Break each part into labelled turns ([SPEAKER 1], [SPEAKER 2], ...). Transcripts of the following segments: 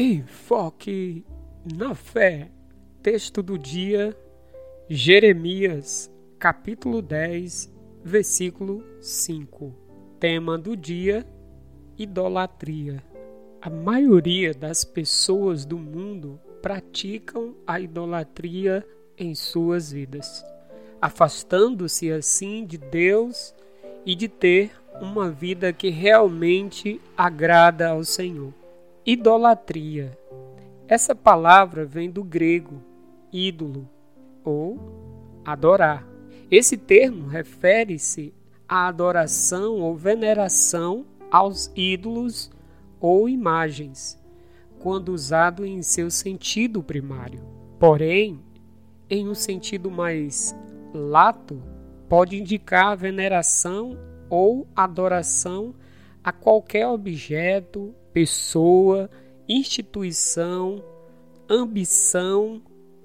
[SPEAKER 1] Enfoque na fé. Texto do dia, Jeremias, capítulo 10, versículo 5. Tema do dia: idolatria. A maioria das pessoas do mundo praticam a idolatria em suas vidas, afastando-se assim de Deus e de ter uma vida que realmente agrada ao Senhor. Idolatria. Essa palavra vem do grego ídolo ou adorar. Esse termo refere-se à adoração ou veneração aos ídolos ou imagens, quando usado em seu sentido primário. Porém, em um sentido mais lato, pode indicar veneração ou adoração a qualquer objeto, pessoa, instituição, ambição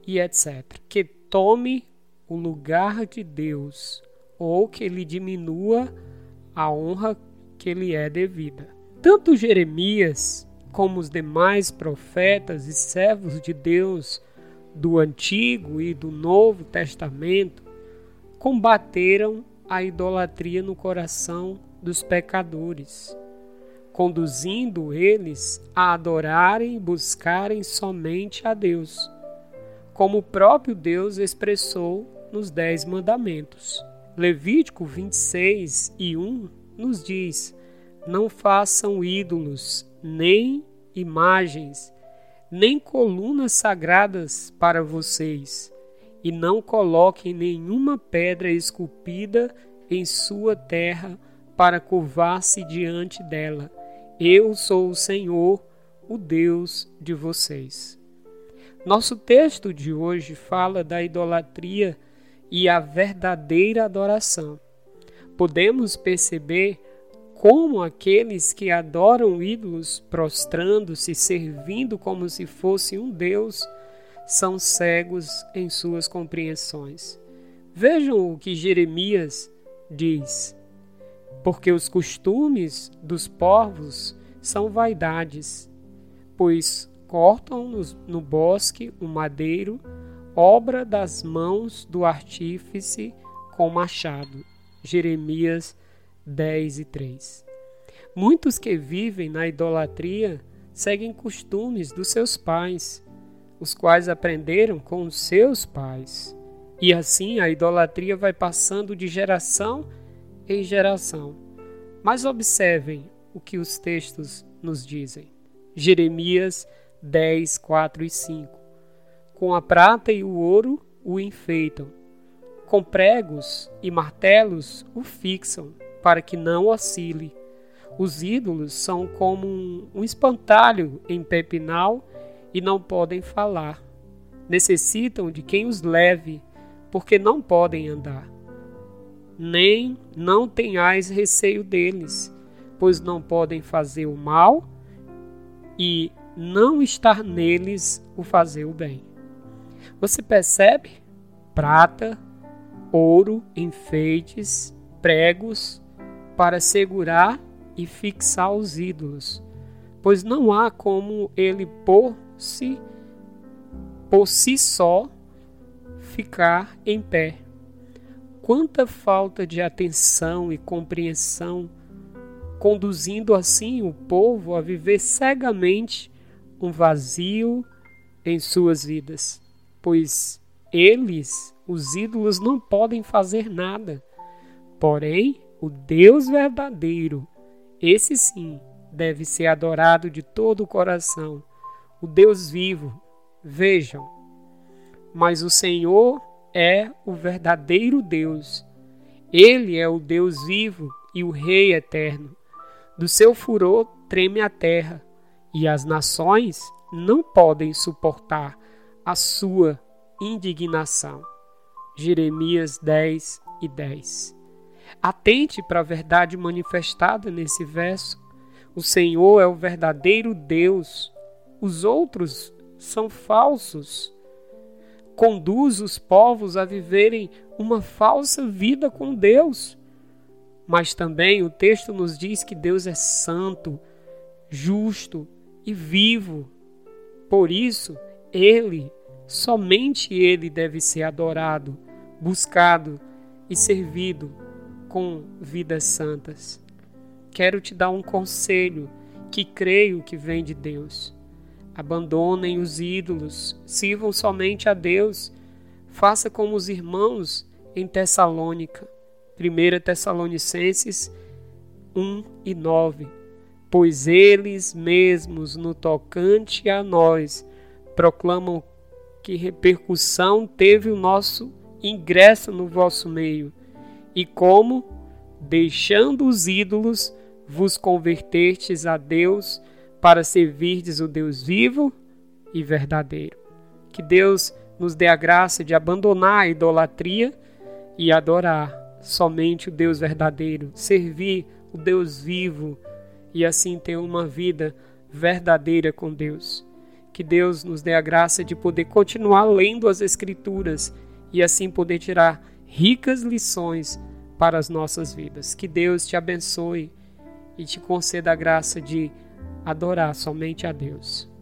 [SPEAKER 1] e etc. Que tome o lugar de Deus ou que lhe diminua a honra que lhe é devida. Tanto Jeremias como os demais profetas e servos de Deus do Antigo e do Novo Testamento combateram a idolatria no coração dos pecadores conduzindo eles a adorarem e buscarem somente a Deus, como o próprio Deus expressou nos Dez Mandamentos. Levítico 26 e 1 nos diz: Não façam ídolos, nem imagens, nem colunas sagradas para vocês, e não coloquem nenhuma pedra esculpida em sua terra para curvar-se diante dela eu sou o Senhor, o Deus de vocês. Nosso texto de hoje fala da idolatria e a verdadeira adoração. Podemos perceber como aqueles que adoram ídolos, prostrando-se, servindo como se fosse um Deus, são cegos em suas compreensões. Vejam o que Jeremias diz porque os costumes dos povos são vaidades, pois cortam no, bosque o madeiro, obra das mãos do artífice com machado. Jeremias 10 e 3. Muitos que vivem na idolatria seguem costumes dos seus pais, os quais aprenderam com os seus pais. E assim a idolatria vai passando de geração em geração. Mas observem o que os textos nos dizem. Jeremias 10, 4 e 5. Com a prata e o ouro o enfeitam, com pregos e martelos o fixam, para que não oscile. Os ídolos são como um, um espantalho em pepinal e não podem falar. Necessitam de quem os leve, porque não podem andar nem não tenhais receio deles, pois não podem fazer o mal e não estar neles o fazer o bem. Você percebe? Prata, ouro, enfeites, pregos para segurar e fixar os ídolos, pois não há como ele por si por si só ficar em pé quanta falta de atenção e compreensão, conduzindo assim o povo a viver cegamente um vazio em suas vidas, pois eles, os ídolos, não podem fazer nada. Porém, o Deus verdadeiro, esse sim, deve ser adorado de todo o coração. O Deus vivo, vejam. Mas o Senhor é o verdadeiro Deus. Ele é o Deus vivo e o Rei eterno. Do seu furor treme a terra, e as nações não podem suportar a sua indignação. Jeremias 10 e 10. Atente para a verdade manifestada nesse verso. O Senhor é o verdadeiro Deus, os outros são falsos conduz os povos a viverem uma falsa vida com Deus. Mas também o texto nos diz que Deus é santo, justo e vivo. Por isso, Ele, somente Ele deve ser adorado, buscado e servido com vidas santas. Quero te dar um conselho que creio que vem de Deus. Abandonem os ídolos, sirvam somente a Deus. Faça como os irmãos em Tessalônica. 1 Tessalonicenses 1 e 9. Pois eles mesmos, no tocante a nós, proclamam que repercussão teve o nosso ingresso no vosso meio, e como, deixando os ídolos, vos convertestes a Deus para servirdes o Deus vivo e verdadeiro. Que Deus nos dê a graça de abandonar a idolatria e adorar somente o Deus verdadeiro, servir o Deus vivo e assim ter uma vida verdadeira com Deus. Que Deus nos dê a graça de poder continuar lendo as Escrituras e assim poder tirar ricas lições para as nossas vidas. Que Deus te abençoe e te conceda a graça de adorar somente a Deus.